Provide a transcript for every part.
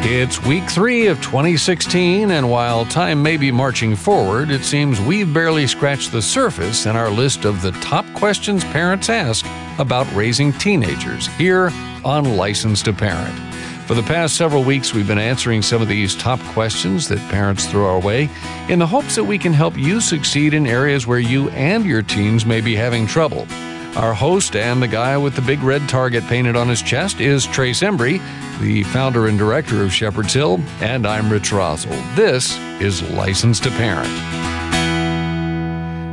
It's week three of 2016, and while time may be marching forward, it seems we've barely scratched the surface in our list of the top questions parents ask about raising teenagers here on License to Parent. For the past several weeks, we've been answering some of these top questions that parents throw our way in the hopes that we can help you succeed in areas where you and your teens may be having trouble. Our host and the guy with the big red target painted on his chest is Trace Embry, the founder and director of Shepherd's Hill, and I'm Rich Roszel. This is License to Parent.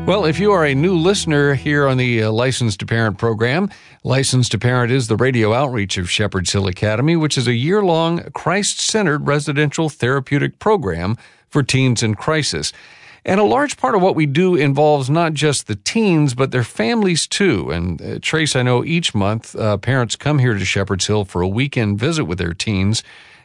Well, if you are a new listener here on the uh, License to Parent program, License to Parent is the radio outreach of Shepherd's Hill Academy, which is a year long Christ centered residential therapeutic program for teens in crisis. And a large part of what we do involves not just the teens, but their families too. And uh, Trace, I know each month uh, parents come here to Shepherd's Hill for a weekend visit with their teens.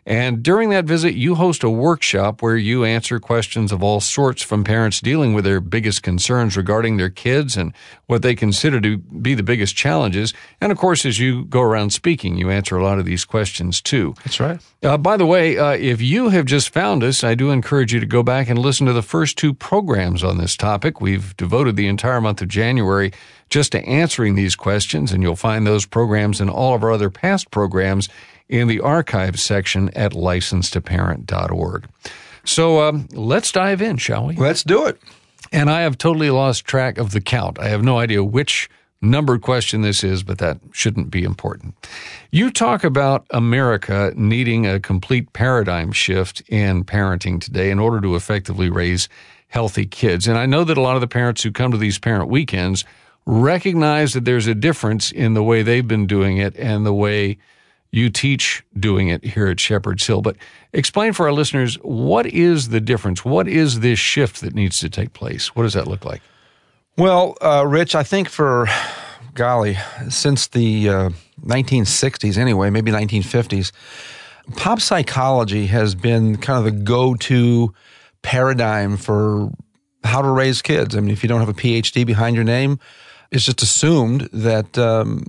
And during that visit, you host a workshop where you answer questions of all sorts from parents dealing with their biggest concerns regarding their kids and what they consider to be the biggest challenges. And of course, as you go around speaking, you answer a lot of these questions too. That's right. Uh, by the way, uh, if you have just found us, I do encourage you to go back and listen to the first two programs on this topic. We've devoted the entire month of January just to answering these questions, and you'll find those programs and all of our other past programs in the archives section at licensetoparent.org. So um, let's dive in, shall we? Let's do it. And I have totally lost track of the count. I have no idea which numbered question this is, but that shouldn't be important. You talk about America needing a complete paradigm shift in parenting today in order to effectively raise healthy kids. And I know that a lot of the parents who come to these parent weekends recognize that there's a difference in the way they've been doing it and the way you teach doing it here at Shepherd's Hill. But explain for our listeners what is the difference? What is this shift that needs to take place? What does that look like? Well, uh, Rich, I think for golly, since the uh, 1960s, anyway, maybe 1950s, pop psychology has been kind of the go to paradigm for how to raise kids. I mean, if you don't have a PhD behind your name, it's just assumed that um,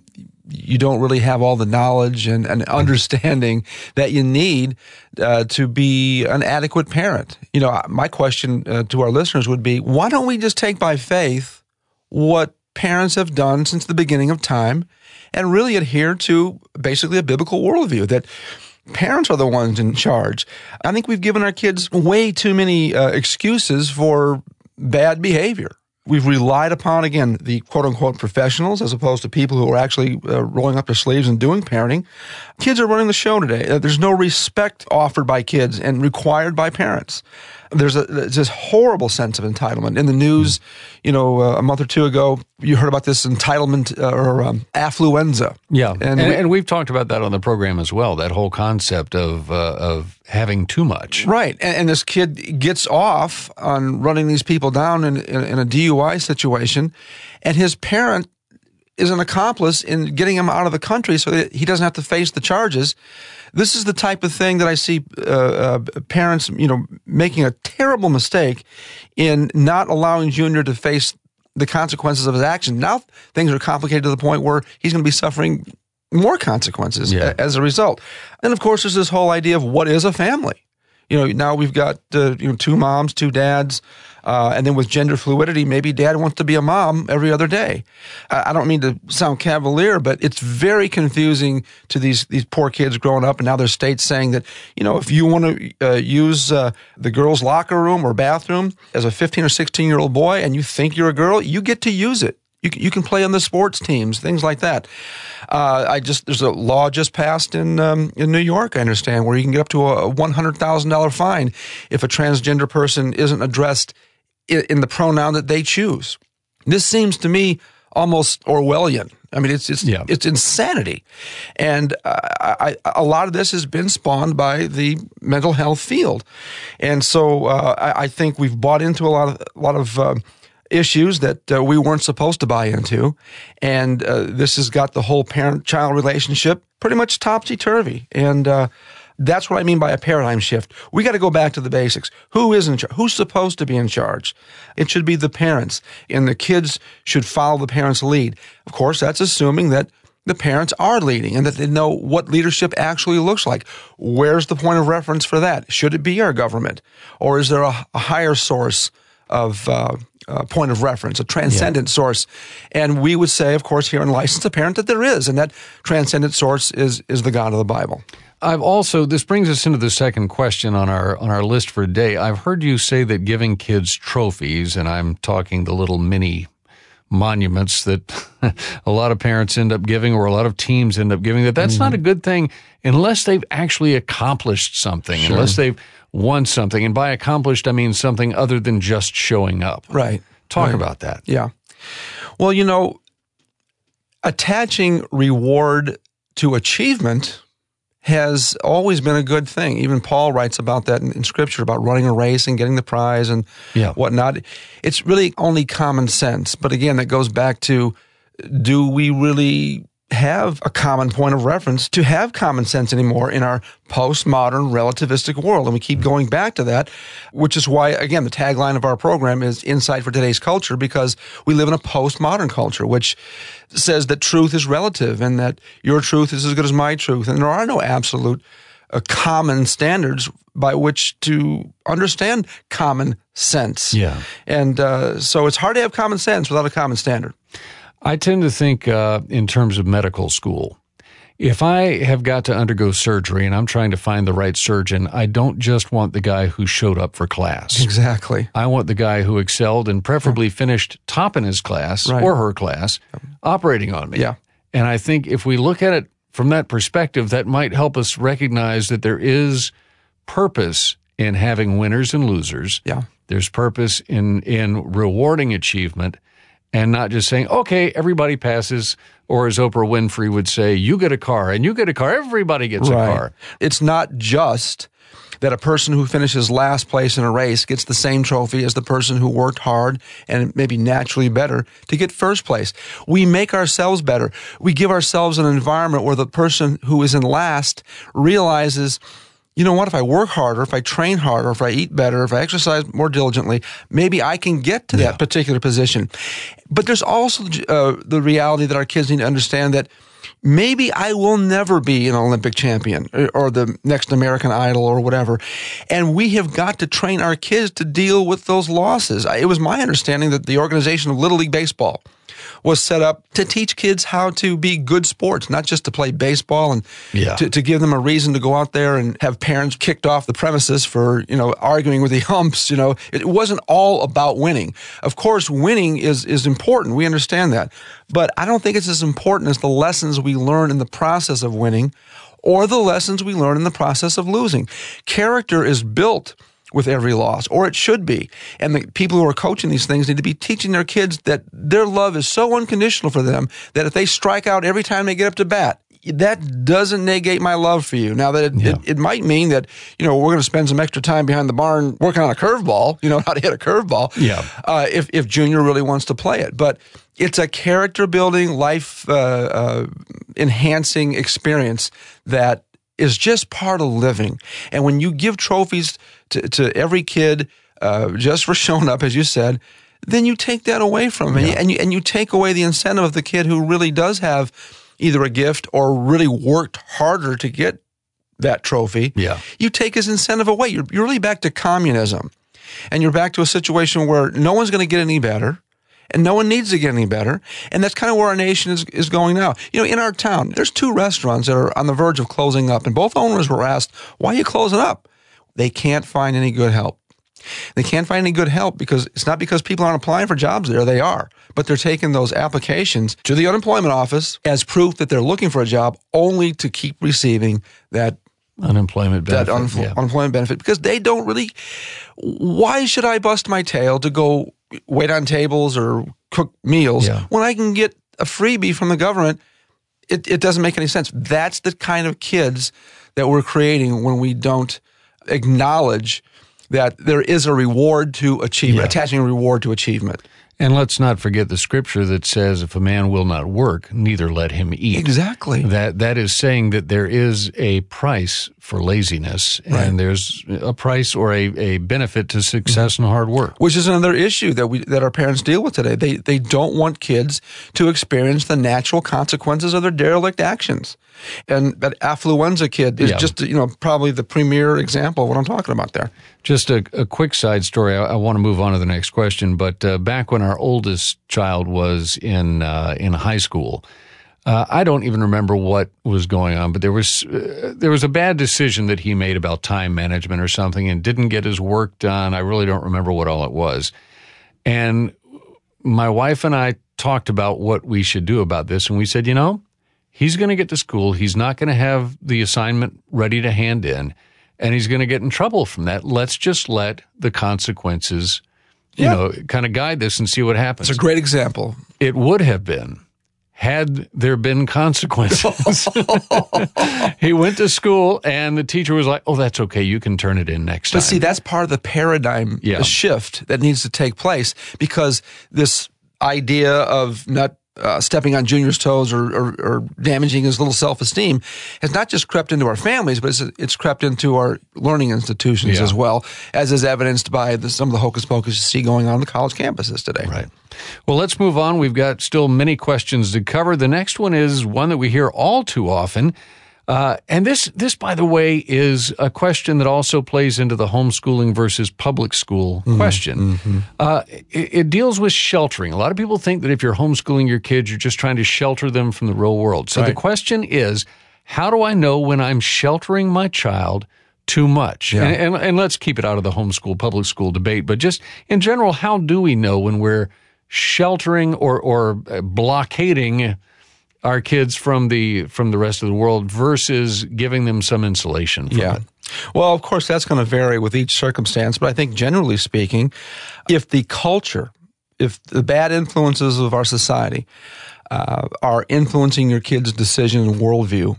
you don't really have all the knowledge and, and understanding that you need uh, to be an adequate parent. You know, my question uh, to our listeners would be why don't we just take by faith what parents have done since the beginning of time and really adhere to basically a biblical worldview that parents are the ones in charge. I think we've given our kids way too many uh, excuses for bad behavior. We've relied upon, again, the quote unquote professionals as opposed to people who are actually uh, rolling up their sleeves and doing parenting. Kids are running the show today. Uh, there's no respect offered by kids and required by parents there's a there's this horrible sense of entitlement in the news. You know, uh, a month or two ago, you heard about this entitlement uh, or um, affluenza. Yeah, and, and, we, and, we've talked about that on the program as well. That whole concept of uh, of having too much. Right, and, and, this kid gets off on running these people down in, in, in a DUI situation, and his parent is an accomplice in getting him out of the country so that he doesn't have to face the charges this is the type of thing that I see uh, uh, parents, you know, making a terrible mistake in not allowing Junior to face the consequences of his actions. Now things are complicated to the point where he's going to be suffering more consequences yeah. as a result. And of course, there's this whole idea of what is a family. You know, now we've got uh, you know two moms, two dads. Uh, and then with gender fluidity, maybe dad wants to be a mom every other day. I, I don't mean to sound cavalier, but it's very confusing to these these poor kids growing up, and now there's states saying that you know if you want to uh, use uh, the girls' locker room or bathroom as a 15 or 16 year old boy, and you think you're a girl, you get to use it. You can, you can play on the sports teams, things like that. Uh, I just there's a law just passed in um, in New York. I understand where you can get up to a one hundred thousand dollar fine if a transgender person isn't addressed in the pronoun that they choose. This seems to me almost Orwellian. I mean, it's it's yeah. it's insanity, and uh, I, a lot of this has been spawned by the mental health field, and so uh, I, I, think we've bought into a lot of a lot of uh, issues that uh, we weren't supposed to buy into, and uh, this has got the whole parent-child relationship pretty much topsy turvy, and uh, that's what I mean by a paradigm shift. We got to go back to the basics. Who is in charge? Who's supposed to be in charge? It should be the parents, and the kids should follow the parents' lead. Of course, that's assuming that the parents are leading and that they know what leadership actually looks like. Where's the point of reference for that? Should it be our government? Or is there a, a higher source of uh, uh, point of reference, a transcendent yeah. source? And we would say, of course, here in License to Parent, that there is, and that transcendent source is, is the God of the Bible. I've also this brings us into the second question on our on our list for today. I've heard you say that giving kids trophies, and I'm talking the little mini monuments that a lot of parents end up giving or a lot of teams end up giving that that's mm-hmm. not a good thing unless they've actually accomplished something sure. unless they've won something and by accomplished i mean something other than just showing up right talk right. about that yeah well you know attaching reward to achievement has always been a good thing. Even Paul writes about that in, in, Scripture about running a race and getting the prize and yeah. whatnot. It's really only common sense. But again, that goes back to do we really have a common point of reference to have common sense anymore in our postmodern relativistic world. And we keep going back to that, which is why, again, the tagline of our program is Insight for Today's Culture, because we live in a postmodern culture, which says that truth is relative and that your truth is as good as my truth. And there are no absolute uh, common standards by which to understand common sense. Yeah. And uh, so it's hard to have common sense without a common standard. I tend to think uh, in terms of medical school. If I have got to undergo surgery and I'm trying to find the right surgeon, I don't just want the guy who showed up for class. Exactly. I want the guy who excelled and preferably finished top in his class right. or her class operating on me. Yeah. And I think if we look at it from that perspective, that might help us recognize that there is purpose in having winners and losers. Yeah. There's purpose in in rewarding achievement and not just saying, okay, everybody passes, or as Oprah Winfrey would say, you get a car and you get a car, everybody gets right. a car. It's not just that a person who finishes last place in a race gets the same trophy as the person who worked hard and maybe naturally better to get first place. We make ourselves better. We give ourselves an environment where the person who is in last realizes you know what, if I work harder, if I train harder, if I eat better, if I exercise more diligently, maybe I can get to yeah. that particular position. But there's also uh, the reality that our kids need to understand that maybe I will never be an Olympic champion or, or the next American Idol or whatever. And we have got to train our kids to deal with those losses. It was my understanding that the organization of Little League Baseball was set up to teach kids how to be good sports, not just to play baseball and yeah. to, to give them a reason to go out there and have parents kicked off the premises for, you know, arguing with the humps. You know, it wasn't all about winning. Of course, winning is, is important. We understand that. But I don't think it's as important as the lessons we learn in the process of winning or the lessons we learn in the process of losing. Character is built with every loss, or it should be. And the people who are coaching these things need to be teaching their kids that their love is so unconditional for them that if they strike out every time they get up to bat, that doesn't negate my love for you. Now that it, yeah. it, it, might mean that you know we're going to spend some extra time behind the barn working on a curveball. You know how to hit a curveball. Yeah. Uh, if if Junior really wants to play it, but it's a character building, life uh, uh, enhancing experience that is just part of living. And when you give trophies to, to every kid uh, just for showing up, as you said, then you take that away from them, yeah. and you and you take away the incentive of the kid who really does have either a gift or really worked harder to get that trophy. Yeah, you take his incentive away. You're you're really back to communism, and you're back to a situation where no one's going to get any better. And no one needs to get any better. And that's kind of where our nation is, is going now. You know, in our town, there's two restaurants that are on the verge of closing up, and both owners were asked, why are you closing up? They can't find any good help. They can't find any good help because it's not because people aren't applying for jobs there, they are. But they're taking those applications to the unemployment office as proof that they're looking for a job only to keep receiving that unemployment benefit. That yeah. unemployment benefit because they don't really. Why should I bust my tail to go wait on tables or cook meals yeah. when I can get a freebie from the government? It, it doesn't make any sense. That's the kind of kids that we're creating when we don't acknowledge that there is a reward to achievement, yeah. attaching a reward to achievement. And let's not forget the scripture that says, "If a man will not work, neither let him eat." Exactly. That that is saying that there is a price for laziness, and there's a price or a, a benefit to success and hard work. which is another issue that we that our parents deal with today. They they don't want kids to experience the natural consequences of their derelict actions. And that affluenza kid is Yeah. just you know probably the premier example of what I'm talking about there. Just a, a quick side story. I, I want to move on to the next question, but uh, back when our oldest child was in uh, in high school, uh, I don't even remember what was going on, but there was uh, there was a bad decision that he made about time management or something, and didn't get his work done. I really don't remember what all it was, and my wife and I talked about what we should do about this, and we said, you know, he's going to get to school. He's not going to have the assignment ready to hand in, and he's going to get in trouble from that. Let's just let the consequences, you Yeah. know, kind of guide this and see what happens. It's a great example. it would have been had there been consequences. he went to school, and the teacher was like, "Oh, that's okay. You can turn it in next time." But see, that's part of the paradigm Yeah. shift that needs to take place because this idea of not uh, stepping on Junior's toes or, or, or damaging his little self esteem has not just crept into our families, but it's, it's crept into our learning institutions Yeah. as well, as is evidenced by the, some of the hocus pocus you see going on on the college campuses today. Right. Well, let's move on. We've got still many questions to cover. The next one is one that we hear all too often. Uh, and this, this, by the way, is a question that also plays into the homeschooling versus public school question. Uh, it, it deals with sheltering. A lot of people think that if you're homeschooling your kids, you're just trying to shelter them from the real world. So the question is, how do I know when I'm sheltering my child too much? And, and, and let's keep it out of the homeschool public school debate, but just in general, how do we know when we're sheltering or, or uh, blockading our kids from the from the rest of the world versus giving them some insulation from Yeah. it? Well, of course, that's going to vary with each circumstance, but I think generally speaking, if the culture, if the bad influences of our society uh, are influencing your kids' decision and worldview,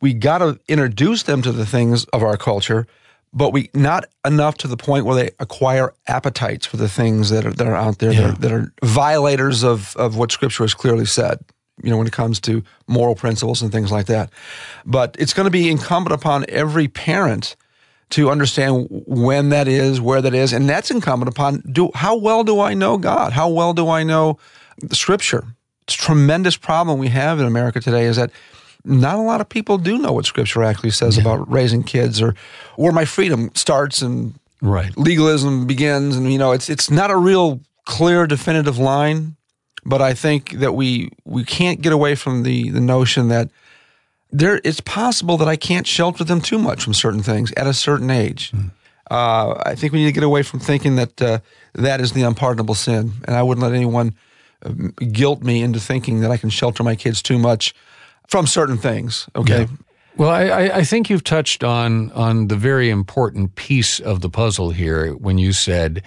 we got to introduce them to the things of our culture, but we not enough to the point where they acquire appetites for the things that are, that are out there that, are, that are violators of, of what Scripture has clearly said. You know, when it comes to moral principles and things like that. But it's going to be incumbent upon every parent to understand when that is, where that is, and that's incumbent upon do how well do I know God? How well do I know the Scripture? It's a tremendous problem we have in America today is that not a lot of people do know what Scripture actually says about raising kids or where my freedom starts and Right. legalism begins, and you know it's it's not a real clear, definitive line. But I think that we we can't get away from the the notion that there it's possible that I can't shelter them too much from certain things at a certain age. Uh, I think we need to get away from thinking that uh, that is the unpardonable sin, and I wouldn't let anyone um, guilt me into thinking that I can shelter my kids too much from certain things. Okay, Well, I, I- I think you've touched on on the very important piece of the puzzle here when you said,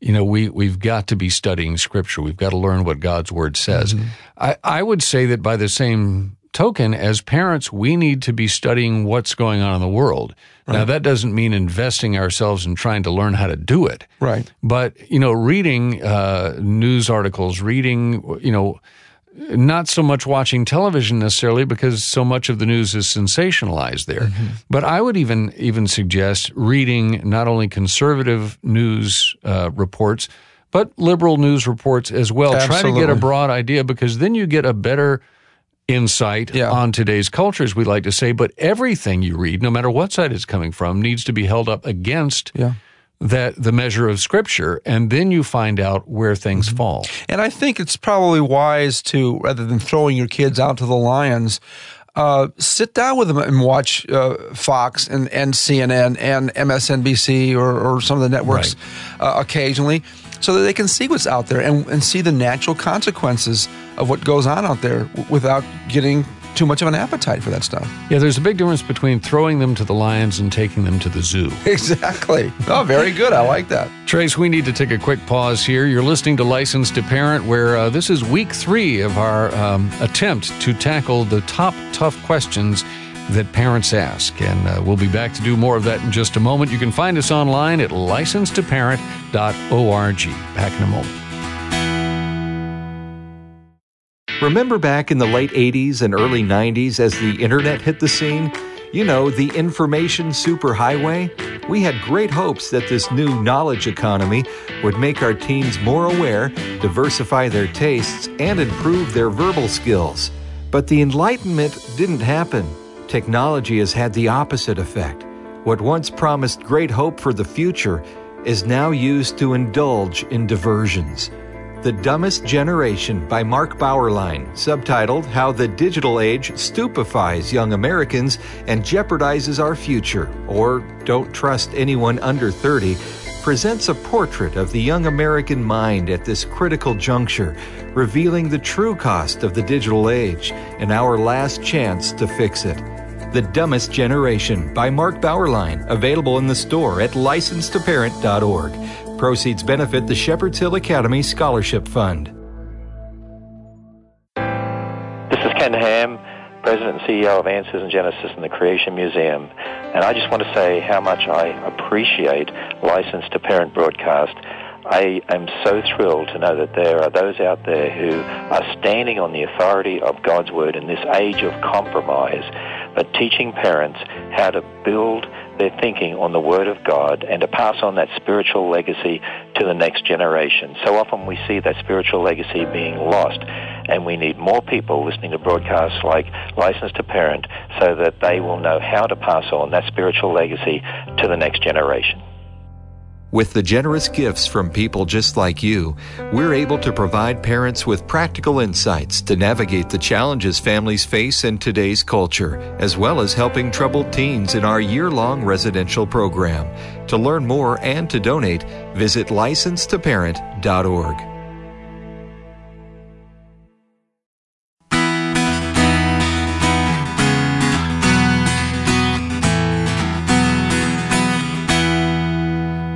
you know, we we've got to be studying Scripture. We've got to learn what God's Word says. I, I would say that by the same token, as parents, we need to be studying what's going on in the world. Now, that doesn't mean investing ourselves in trying to learn how to do it. right. But you know, reading uh, news articles, reading you know, not so much watching television necessarily because so much of the news is sensationalized there. But I would even even suggest reading not only conservative news uh, reports but liberal news reports as well. Try to get a broad idea because then you get a better insight Yeah. on today's culture, as we like to say. But everything you read, no matter what side it's coming from, needs to be held up against Yeah. That the measure of scripture and then you find out where things Mm-hmm. fall And I think it's probably wise to, rather than throwing your kids out to the lions, uh, sit down with them and watch uh, Fox and, and CNN and MSNBC or, or some of the networks uh, occasionally so that they can see what's out there and, and see the natural consequences of what goes on out there without getting too much of an appetite for that stuff. yeah there's a big difference between throwing them to the lions and taking them to the zoo Exactly. Oh, very good. I like that. trace we need to take a quick pause here you're listening to license to parent where uh, this is week three of our um, attempt to tackle the top tough questions that parents ask and uh, we'll be back to do more of that in just a moment you can find us online at licensetoparent.org back in a moment Remember back in the late 80s and early 90s as the internet hit the scene? You know, the information superhighway? We had great hopes that this new knowledge economy would make our teens more aware, diversify their tastes, and improve their verbal skills. But the enlightenment didn't happen. Technology has had the opposite effect. What once promised great hope for the future is now used to indulge in diversions. The Dumbest Generation by Mark Bauerlein, subtitled How the Digital Age Stupefies Young Americans and Jeopardizes Our Future, or Don't Trust Anyone Under 30, presents a portrait of the young American mind at this critical juncture, revealing the true cost of the digital age and our last chance to fix it. The Dumbest Generation by Mark Bauerlein, available in the store at licensetoparent.org. Proceeds benefit the Shepherd's Hill Academy Scholarship Fund. This is Ken Ham, President and CEO of Answers in Genesis and the Creation Museum. And I just want to say how much I appreciate License to Parent broadcast. I am so thrilled to know that there are those out there who are standing on the authority of God's Word in this age of compromise, but teaching parents how to build their thinking on the Word of God and to pass on that spiritual legacy to the next generation. So often we see that spiritual legacy being lost, and we need more people listening to broadcasts like License to Parent so that they will know how to pass on that spiritual legacy to the next generation. With the generous gifts from people just like you, we're able to provide parents with practical insights to navigate the challenges families face in today's culture, as well as helping troubled teens in our year long residential program. To learn more and to donate, visit licensetoparent.org.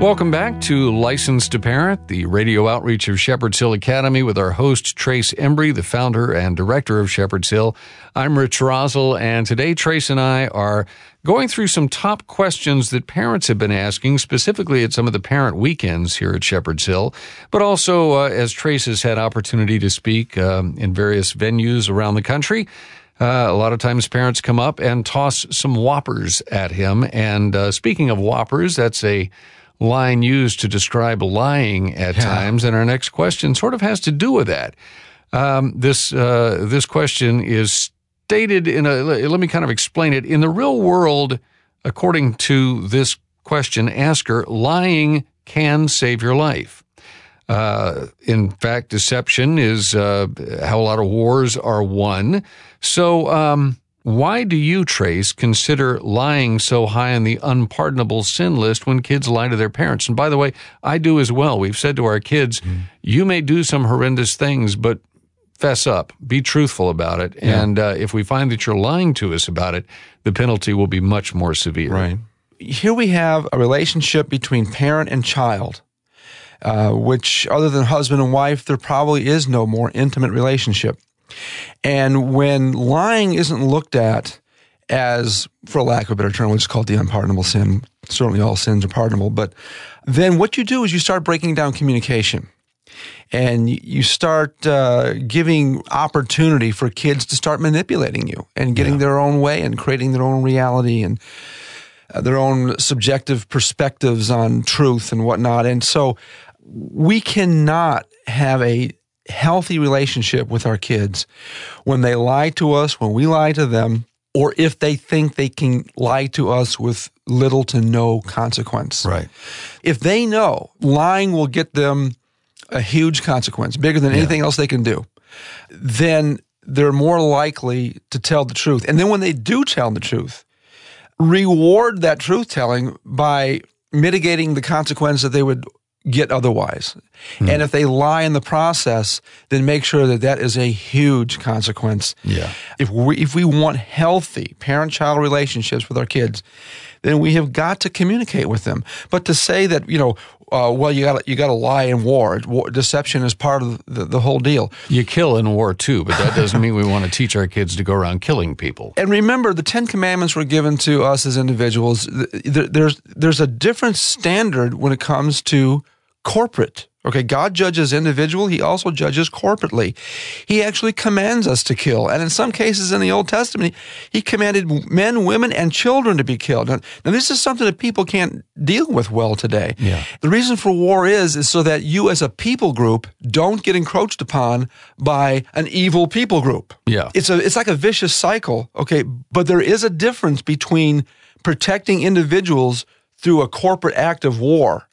Welcome back to License to Parent, the radio outreach of Shepherd's Hill Academy with our host, Trace Embry, the founder and director of Shepherd's Hill. I'm Rich Roszel, and today Trace and I are going through some top questions that parents have been asking, specifically at some of the parent weekends here at Shepherd's Hill, but also uh, as Trace has had opportunity to speak um, in various venues around the country. Uh, a lot of times parents come up and toss some whoppers at him. And uh, speaking of whoppers, that's a line used to describe lying at yeah. times. And our next question sort of has to do with that. Um, this uh, this question is stated in a. Let me kind of explain it. In the real world, according to this question asker, lying can save your life. Uh, in fact, deception is uh, how a lot of wars are won. So, um, why do you, Trace, consider lying so high on the unpardonable sin list when kids lie to their parents? And by the way, I do as well. We've said to our kids, mm. you may do some horrendous things, but fess up, be truthful about it. Yeah. And uh, if we find that you're lying to us about it, the penalty will be much more severe. Right. Here we have a relationship between parent and child. Uh, which, other than husband and wife, there probably is no more intimate relationship. And when lying isn't looked at as, for lack of a better term, we'll just call it the unpardonable sin, certainly all sins are pardonable, but then what you do is you start breaking down communication and you start uh, giving opportunity for kids to start manipulating you and getting yeah. their own way and creating their own reality and uh, their own subjective perspectives on truth and whatnot. And so we cannot have a healthy relationship with our kids when they lie to us, when we lie to them, or if they think they can lie to us with little to no consequence. Right. If they know lying will get them a huge consequence, bigger than anything else they can do, then they're more likely to tell the truth. And then when they do tell the truth, reward that truth telling by mitigating the consequence that they would get otherwise. Hmm. And if they lie in the process, then make sure that that is a huge consequence. Yeah. If we if we want healthy parent-child relationships with our kids, then we have got to communicate with them. But to say that you know, uh, well, you got you got to lie in war. war. Deception is part of the, the whole deal. You kill in war too, but that doesn't mean we want to teach our kids to go around killing people. And remember, the Ten Commandments were given to us as individuals. There's there's a different standard when it comes to corporate Okay, God judges individual, he also judges corporately. He actually commands us to kill. And in some cases in the Old Testament, he commanded men, women, and children to be killed. Now, now this is something that people can't deal with well today. Yeah. The reason for war is is so that you as a people group don't get encroached upon by an evil people group. Yeah. It's a it's like a vicious cycle, okay? But there is a difference between protecting individuals through a corporate act of war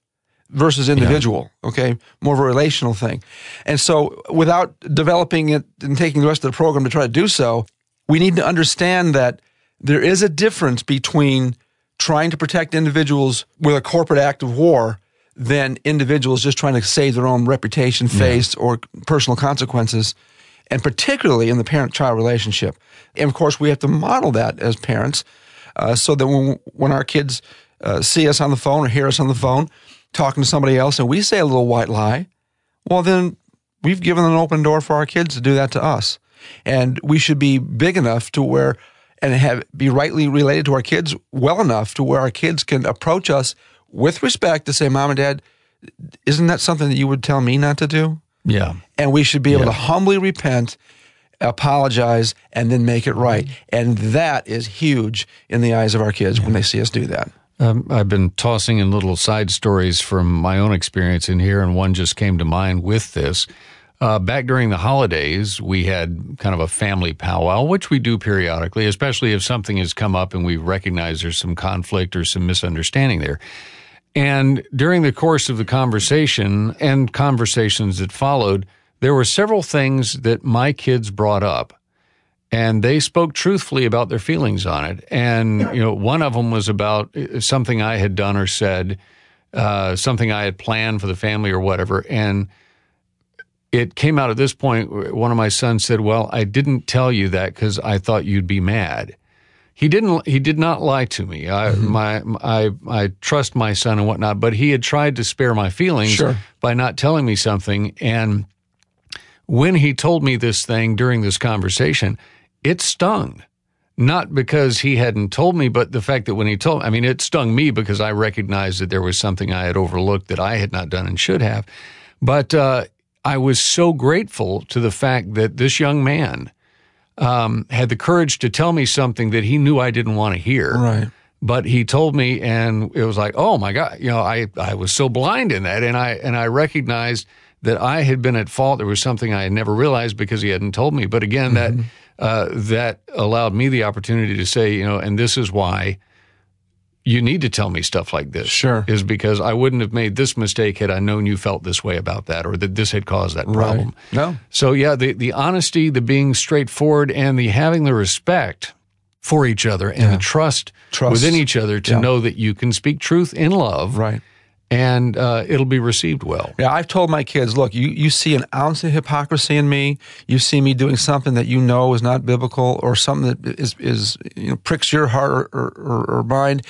versus individual, okay? More of a relational thing. And so without developing it and taking the rest of the program to try to do so, we need to understand that there is a difference between trying to protect individuals with a corporate act of war than individuals just trying to save their own reputation, face, or personal consequences, and particularly in the parent child relationship. And of course, we have to model that as parents uh, so that when, when our kids uh, see us on the phone or hear us on the phone talking to somebody else and we say a little white lie, well, then we've given an open door for our kids to do that to us. And we should be big enough to where and have be rightly related to our kids well enough to where our kids can approach us with respect to say, Mom and Dad, isn't that something that you would tell me not to do? Yeah. And we should be able Yeah. to humbly repent, apologize, and then make it right. Mm-hmm. And that is huge in the eyes of our kids when they see us do that. Um, I've been tossing in little side stories from my own experience in here, and one just came to mind with this. Uh, back during the holidays, we had kind of a family powwow, which we do periodically, especially if something has come up and we recognize there's some conflict or some misunderstanding there. And during the course of the conversation and conversations that followed, there were several things that my kids brought up and they spoke truthfully about their feelings on it. And you know, one of them was about uh, something I had done or said, uh, something I had planned for the family or whatever. And it came out at this point. One of my sons said, "Well, I didn't tell you that because I thought you'd be mad." He didn't. He did not lie to me. I my I I trust my son and whatnot, but he had tried to spare my feelings Sure. by not telling me something. And when he told me this thing during this conversation, it stung. Not because he hadn't told me, but the fact that when he told, I mean, it stung me because I recognized that there was something I had overlooked that I had not done and should have. But uh, I was so grateful to the fact that this young man um, had the courage to tell me something that he knew I didn't want to hear. Right. But he told me, and it was like, oh my god, you know, I I was so blind in that, and I and I recognized that I had been at fault. There was something I had never realized because he hadn't told me. But again, that uh, that allowed me the opportunity to say, you know, and this is why you need to tell me stuff like this. Sure. is because I wouldn't have made this mistake had I known you felt this way about that, or that this had caused that problem. No. So yeah, the the honesty, the being straightforward, and the having the respect for each other and the trust, Trust. within each other to Yeah. know that you can speak truth in love, Right. And uh, it'll be received well. Yeah, I've told my kids, look, you, you see an ounce of hypocrisy in me. You see me doing something that you know is not biblical or something that is, is you know, pricks your heart or, or, or mind.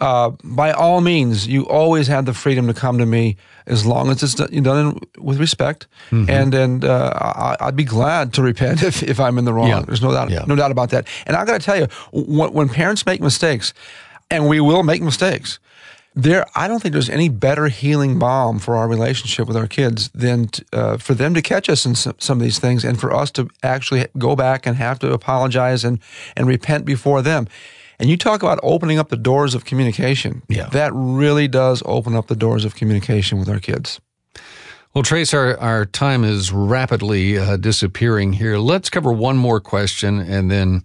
Uh, by all means, you always have the freedom to come to me as long as it's done, with respect. Mm-hmm. And and uh, I, I'd be glad to repent if, if I'm in the wrong. Yeah. There's no doubt, Yeah. no doubt about that. And I got to tell you, when, when parents make mistakes, and we will make mistakes, there i don't think there's any better healing balm for our relationship with our kids than t- uh, for them to catch us in some, some of these things and for us to actually go back and have to apologize and, and repent before them and you talk about opening up the doors of communication Yeah. that really does open up the doors of communication with our kids Well, Trace, our, our time is rapidly uh, disappearing here. Let's cover one more question, and then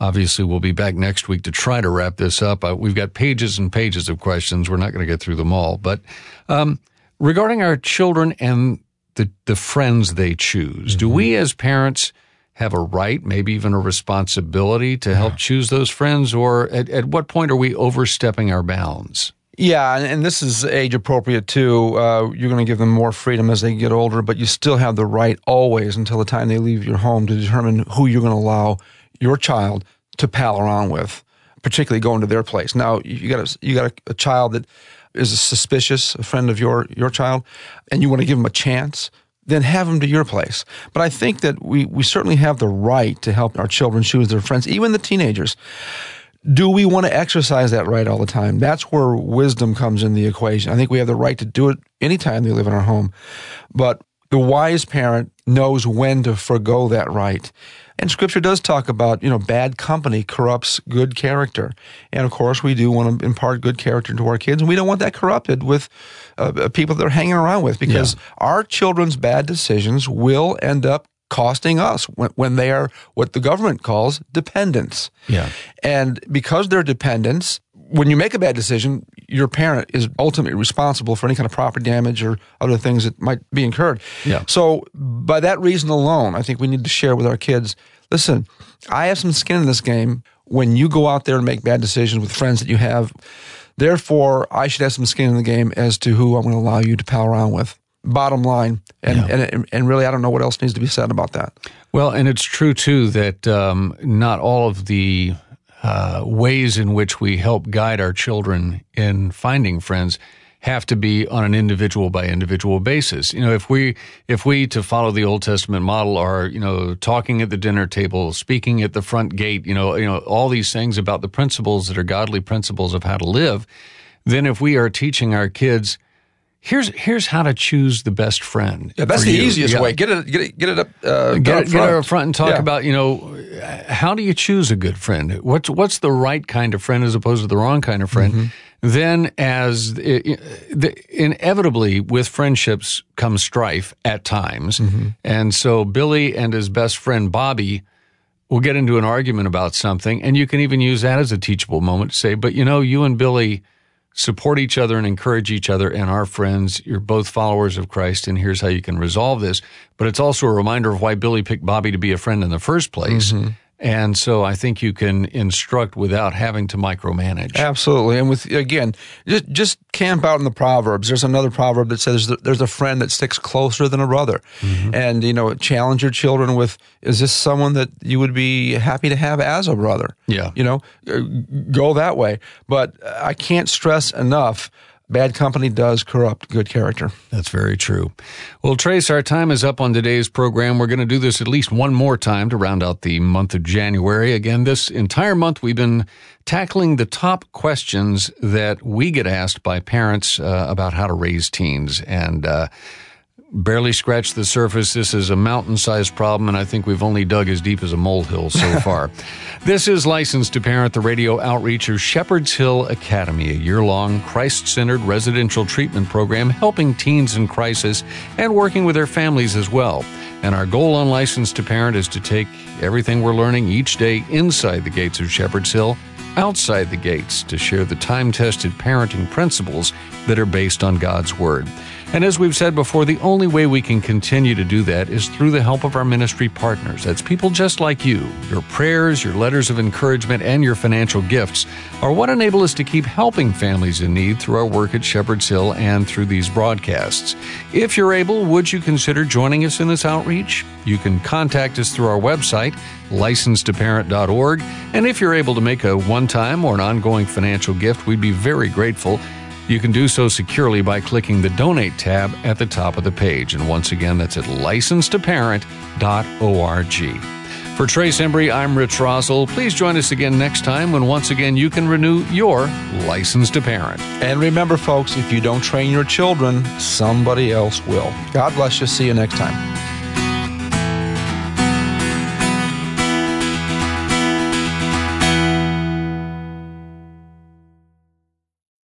obviously we'll be back next week to try to wrap this up. Uh, we've got pages and pages of questions. We're not going to get through them all. But um, regarding our children and the, the friends they choose, do we as parents have a right, maybe even a responsibility to help choose those friends? Or at, at what point are we overstepping our bounds? Yeah, and, and this is age appropriate too. Uh, you're going to give them more freedom as they get older, but you still have the right always until the time they leave your home to determine who you're going to allow your child to pal around with, particularly going to their place. Now, you got a, you got a, a child that is suspicious, a friend of your your child, and you want to give them a chance. Then have them to your place. But I think that we, we certainly have the right to help our children choose their friends, even the teenagers do we want to exercise that right all the time? That's where wisdom comes in the equation. I think we have the right to do it anytime they live in our home. But the wise parent knows when to forego that right. And scripture does talk about, you know, bad company corrupts good character. And of course, we do want to impart good character to our kids. And we don't want that corrupted with uh, uh people they're hanging around with because yeah. our children's bad decisions will end up costing us when, when they are what the government calls dependents. Yeah. And because they're dependents, when you make a bad decision, your parent is ultimately responsible for any kind of property damage or other things that might be incurred. Yeah. So, by that reason alone, I think we need to share with our kids listen, I have some skin in this game when you go out there and make bad decisions with friends that you have. Therefore, I should have some skin in the game as to who I'm going to allow you to pal around with. Bottom line, and, yeah. and and really, I don't know what else needs to be said about that. Well, and it's true too that um, not all of the uh, ways in which we help guide our children in finding friends have to be on an individual by individual basis. You know, if we if we to follow the Old Testament model are, you know, talking at the dinner table, speaking at the front gate, you know, you know, all these things about the principles that are godly principles of how to live, then if we are teaching our kids Here's here's how to choose the best friend. Yeah, that's the you. easiest yeah. way. Get it get it get it up. Uh, get, it, get it up front and talk yeah. about you know how do you choose a good friend? What's what's the right kind of friend as opposed to the wrong kind of friend? Mm-hmm. Then, as it, the, inevitably with friendships comes strife at times, mm-hmm. and so Billy and his best friend Bobby will get into an argument about something, and you can even use that as a teachable moment to say, "But you know, you and Billy." Support each other and encourage each other and our friends. You're both followers of Christ, and here's how you can resolve this. But it's also a reminder of why Billy picked Bobby to be a friend in the first place. Mm-hmm. And so I think you can instruct without having to micromanage. Absolutely. And with again, just just camp out in the proverbs. There's another proverb that says there's a friend that sticks closer than a brother. Mm-hmm. And you know, challenge your children with is this someone that you would be happy to have as a brother? Yeah. You know, go that way. But I can't stress enough Bad company does corrupt good character. That's very true. Well, Trace, our time is up on today's program. We're going to do this at least one more time to round out the month of January. Again, this entire month we've been tackling the top questions that we get asked by parents uh, about how to raise teens. And, uh, barely scratched the surface. This is a mountain sized problem, and I think we've only dug as deep as a molehill so far. this is License to Parent, the radio outreach of Shepherd's Hill Academy, a year long Christ centered residential treatment program helping teens in crisis and working with their families as well. And our goal on License to Parent is to take everything we're learning each day inside the gates of Shepherd's Hill outside the gates to share the time tested parenting principles that are based on God's Word. And as we've said before, the only way we can continue to do that is through the help of our ministry partners. That's people just like you. Your prayers, your letters of encouragement, and your financial gifts are what enable us to keep helping families in need through our work at Shepherd's Hill and through these broadcasts. If you're able, would you consider joining us in this outreach? You can contact us through our website, licensetoparent.org. And if you're able to make a one time or an ongoing financial gift, we'd be very grateful. You can do so securely by clicking the Donate tab at the top of the page. And once again, that's at licensetoparent.org. For Trace Embry, I'm Rich Roszel. Please join us again next time when once again you can renew your license to parent. And remember, folks, if you don't train your children, somebody else will. God bless you. See you next time.